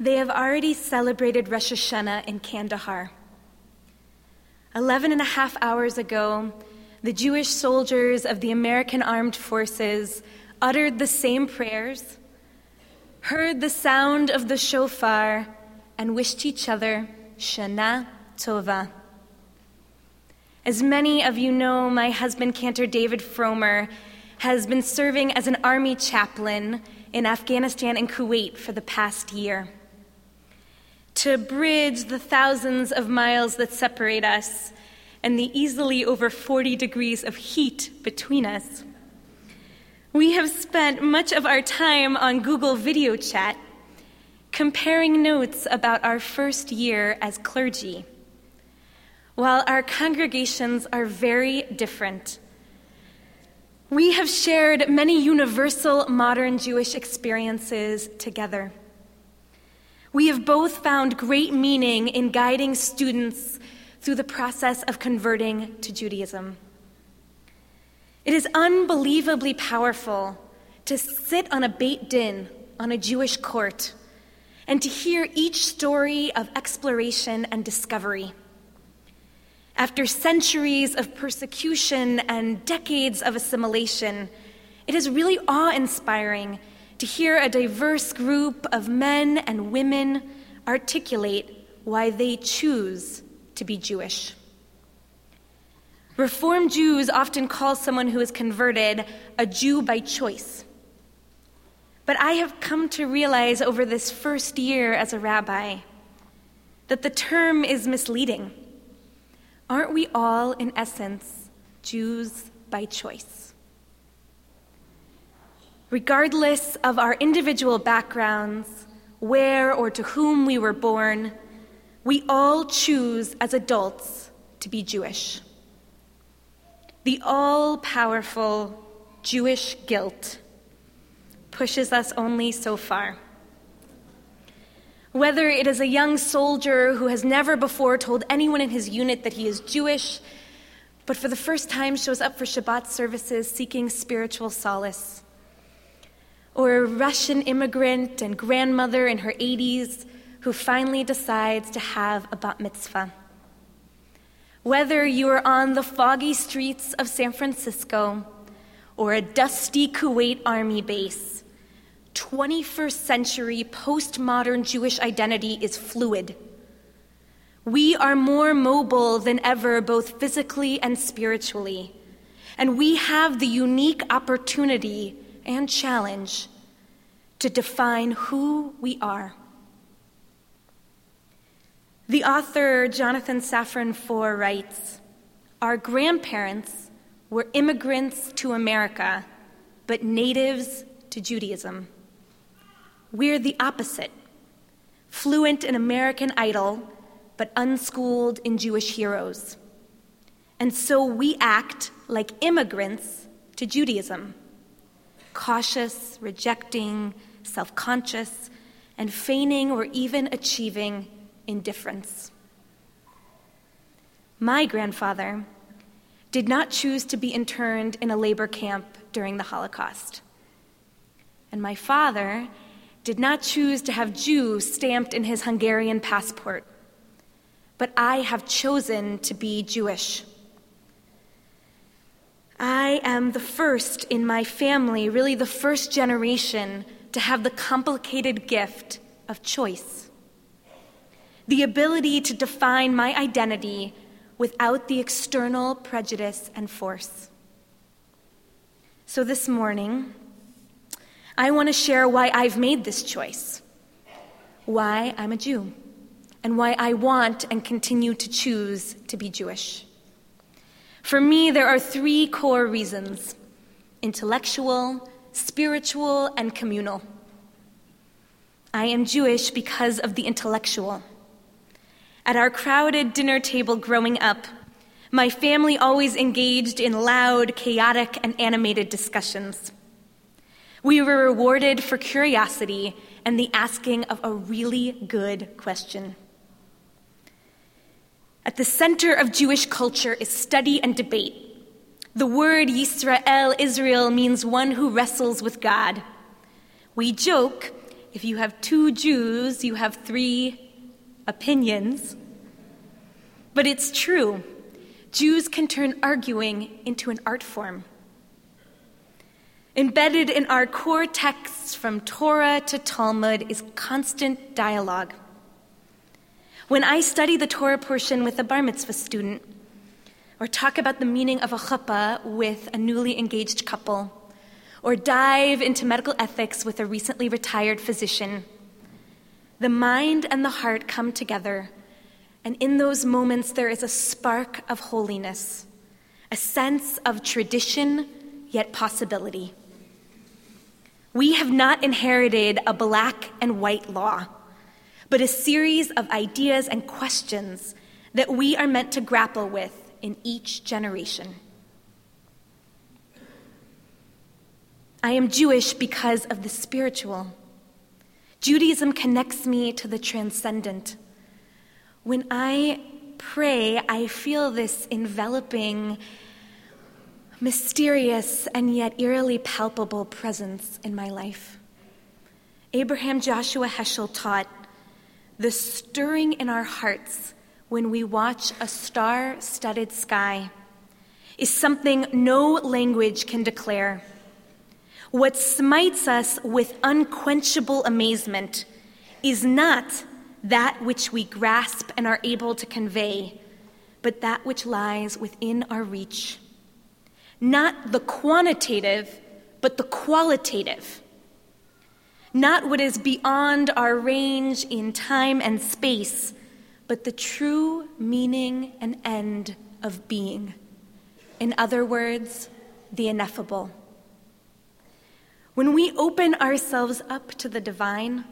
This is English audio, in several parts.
They have already celebrated Rosh Hashanah in Kandahar. Eleven and a half hours ago, the Jewish soldiers of the American Armed Forces uttered the same prayers, heard the sound of the shofar, and wished each other Shana Tova. As many of you know, my husband, Cantor David Fromer, has been serving as an army chaplain in Afghanistan and Kuwait for the past year. To bridge the thousands of miles that separate us and the easily over 40 degrees of heat between us, we have spent much of our time on Google Video Chat comparing notes about our first year as clergy. While our congregations are very different, we have shared many universal modern Jewish experiences together. We have both found great meaning in guiding students through the process of converting to Judaism. It is unbelievably powerful to sit on a Beit Din on a Jewish court and to hear each story of exploration and discovery. After centuries of persecution and decades of assimilation, it is really awe inspiring to hear a diverse group of men and women articulate why they choose to be Jewish. Reformed Jews often call someone who is converted a Jew by choice. But I have come to realize over this first year as a rabbi that the term is misleading. Aren't we all, in essence, Jews by choice? Regardless of our individual backgrounds, where or to whom we were born, we all choose as adults to be Jewish. The all powerful Jewish guilt pushes us only so far. Whether it is a young soldier who has never before told anyone in his unit that he is Jewish, but for the first time shows up for Shabbat services seeking spiritual solace, or a Russian immigrant and grandmother in her 80s who finally decides to have a bat mitzvah. Whether you are on the foggy streets of San Francisco or a dusty Kuwait army base, 21st century postmodern Jewish identity is fluid. We are more mobile than ever, both physically and spiritually, and we have the unique opportunity and challenge to define who we are. The author Jonathan Safran Foer writes Our grandparents were immigrants to America, but natives to Judaism. We're the opposite fluent in American Idol, but unschooled in Jewish heroes. And so we act like immigrants to Judaism cautious, rejecting, self conscious, and feigning or even achieving indifference. My grandfather did not choose to be interned in a labor camp during the Holocaust. And my father did not choose to have Jew stamped in his Hungarian passport, but I have chosen to be Jewish. I am the first in my family, really the first generation, to have the complicated gift of choice. The ability to define my identity without the external prejudice and force. So this morning, I want to share why I've made this choice, why I'm a Jew, and why I want and continue to choose to be Jewish. For me, there are three core reasons intellectual, spiritual, and communal. I am Jewish because of the intellectual. At our crowded dinner table growing up, my family always engaged in loud, chaotic, and animated discussions. We were rewarded for curiosity and the asking of a really good question. At the center of Jewish culture is study and debate. The word Yisrael, Israel, means one who wrestles with God. We joke if you have two Jews, you have three opinions. But it's true. Jews can turn arguing into an art form. Embedded in our core texts from Torah to Talmud is constant dialogue. When I study the Torah portion with a bar mitzvah student, or talk about the meaning of a chuppah with a newly engaged couple, or dive into medical ethics with a recently retired physician, the mind and the heart come together, and in those moments there is a spark of holiness, a sense of tradition, yet possibility. We have not inherited a black and white law, but a series of ideas and questions that we are meant to grapple with in each generation. I am Jewish because of the spiritual. Judaism connects me to the transcendent. When I pray, I feel this enveloping, mysterious, and yet eerily palpable presence in my life. Abraham Joshua Heschel taught the stirring in our hearts when we watch a star studded sky is something no language can declare. What smites us with unquenchable amazement is not that which we grasp and are able to convey, but that which lies within our reach. Not the quantitative, but the qualitative. Not what is beyond our range in time and space, but the true meaning and end of being. In other words, the ineffable. When we open ourselves up to the divine,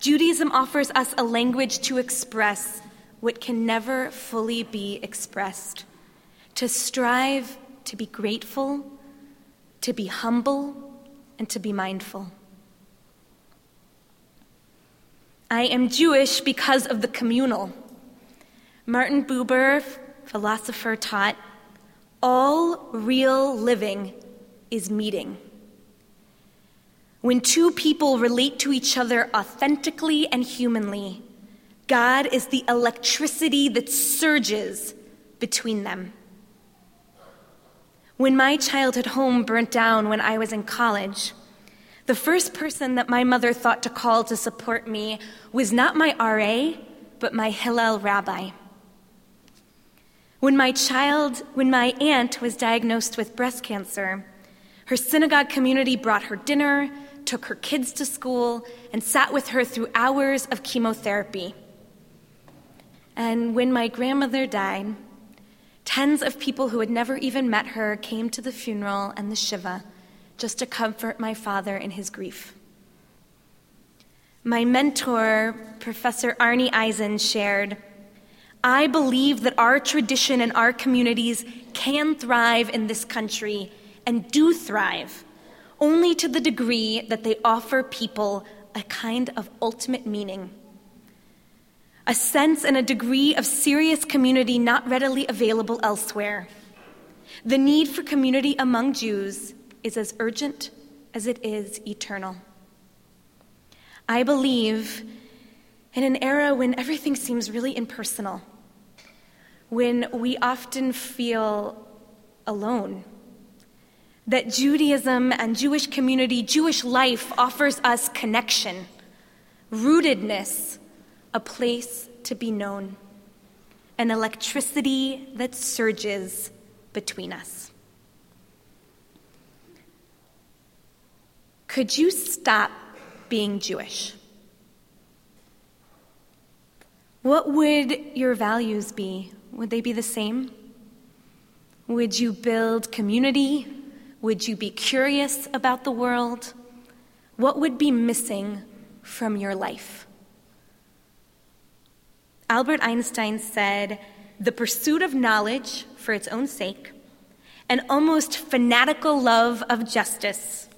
Judaism offers us a language to express what can never fully be expressed, to strive to be grateful, to be humble, and to be mindful. I am Jewish because of the communal. Martin Buber, philosopher, taught all real living is meeting. When two people relate to each other authentically and humanly, God is the electricity that surges between them. When my childhood home burnt down when I was in college, the first person that my mother thought to call to support me was not my RA, but my Hillel rabbi. When my child, when my aunt was diagnosed with breast cancer, her synagogue community brought her dinner, took her kids to school, and sat with her through hours of chemotherapy. And when my grandmother died, tens of people who had never even met her came to the funeral and the Shiva just to comfort my father in his grief. My mentor, Professor Arnie Eisen, shared I believe that our tradition and our communities can thrive in this country and do thrive only to the degree that they offer people a kind of ultimate meaning. A sense and a degree of serious community not readily available elsewhere. The need for community among Jews is as urgent as it is eternal. I believe in an era when everything seems really impersonal, when we often feel alone that Judaism and Jewish community, Jewish life offers us connection, rootedness, a place to be known, an electricity that surges between us. Could you stop being Jewish? What would your values be? Would they be the same? Would you build community would you be curious about the world? What would be missing from your life? Albert Einstein said, The pursuit of knowledge for its own sake, an almost fanatical love of justice,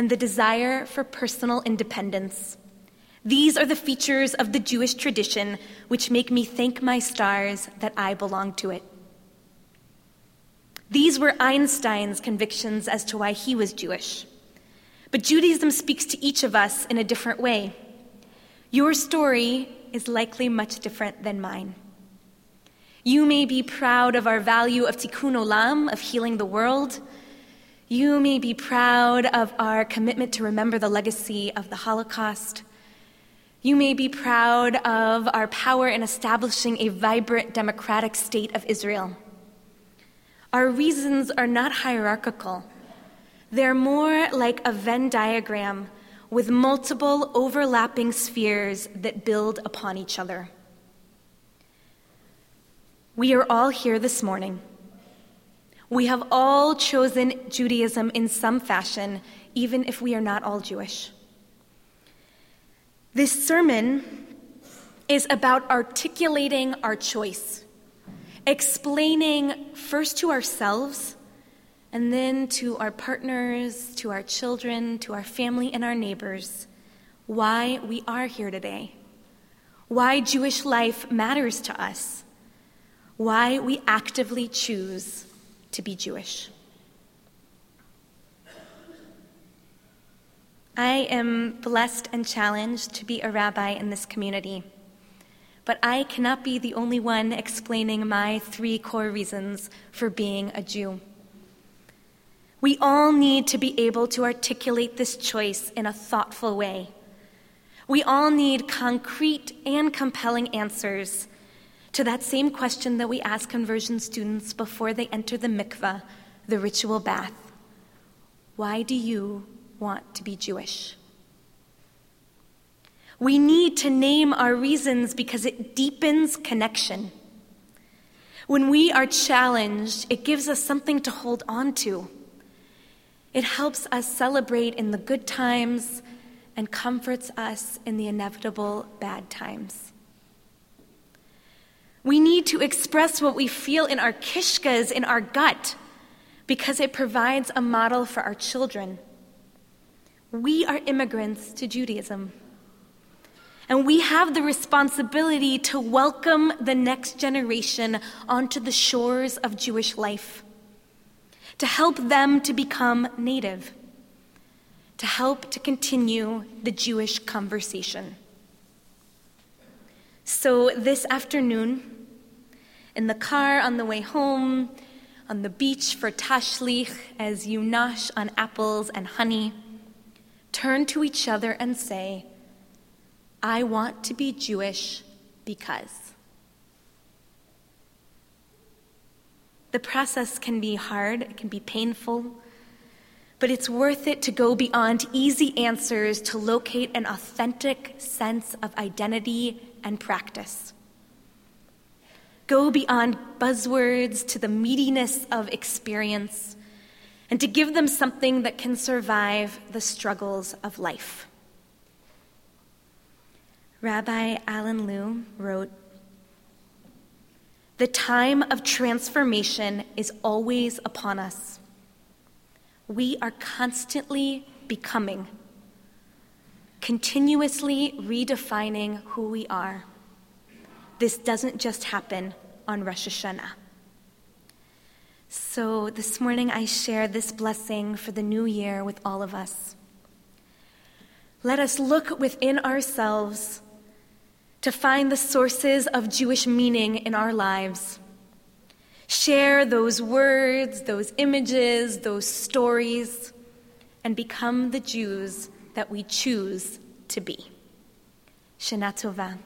and the desire for personal independence. These are the features of the Jewish tradition which make me thank my stars that I belong to it. These were Einstein's convictions as to why he was Jewish. But Judaism speaks to each of us in a different way. Your story is likely much different than mine. You may be proud of our value of tikkun olam, of healing the world. You may be proud of our commitment to remember the legacy of the Holocaust. You may be proud of our power in establishing a vibrant democratic state of Israel. Our reasons are not hierarchical, they're more like a Venn diagram with multiple overlapping spheres that build upon each other. We are all here this morning. We have all chosen Judaism in some fashion, even if we are not all Jewish. This sermon is about articulating our choice, explaining first to ourselves and then to our partners, to our children, to our family, and our neighbors why we are here today, why Jewish life matters to us, why we actively choose to be Jewish. I am blessed and challenged to be a rabbi in this community, but I cannot be the only one explaining my three core reasons for being a Jew. We all need to be able to articulate this choice in a thoughtful way. We all need concrete and compelling answers to that same question that we ask conversion students before they enter the mikveh, the ritual bath Why do you want to be Jewish? We need to name our reasons because it deepens connection. When we are challenged, it gives us something to hold on to. It helps us celebrate in the good times and comforts us in the inevitable bad times. We need to express what we feel in our kishkas, in our gut, because it provides a model for our children. We are immigrants to Judaism. And we have the responsibility to welcome the next generation onto the shores of Jewish life to help them to become native, to help to continue the Jewish conversation. So this afternoon, in the car on the way home, on the beach for tashlich as you nosh on apples and honey, turn to each other and say, I want to be Jewish because. The process can be hard, it can be painful, but it's worth it to go beyond easy answers to locate an authentic sense of identity and practice. Go beyond buzzwords to the meatiness of experience and to give them something that can survive the struggles of life. Rabbi Alan Lew wrote the time of transformation is always upon us. We are constantly becoming, continuously redefining who we are. This doesn't just happen on Rosh Hashanah. So this morning I share this blessing for the new year with all of us. Let us look within ourselves to find the sources of Jewish meaning in our lives. Share those words, those images, those stories, and become the Jews that we choose to be. Shana Tova.